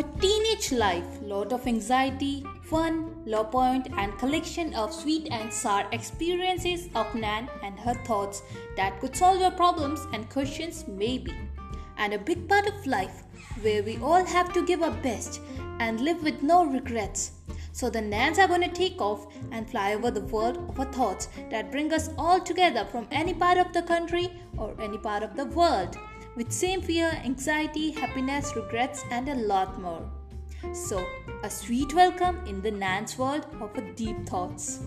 A teenage life, lot of anxiety, fun, low point, and collection of sweet and sour experiences of Nan and her thoughts that could solve your problems and questions, maybe. And a big part of life where we all have to give our best and live with no regrets. So the Nans are going to take off and fly over the world of our thoughts that bring us all together from any part of the country or any part of the world with same fear, anxiety, happiness, regrets, and a lot more. So, a sweet welcome in the Nans world of deep thoughts.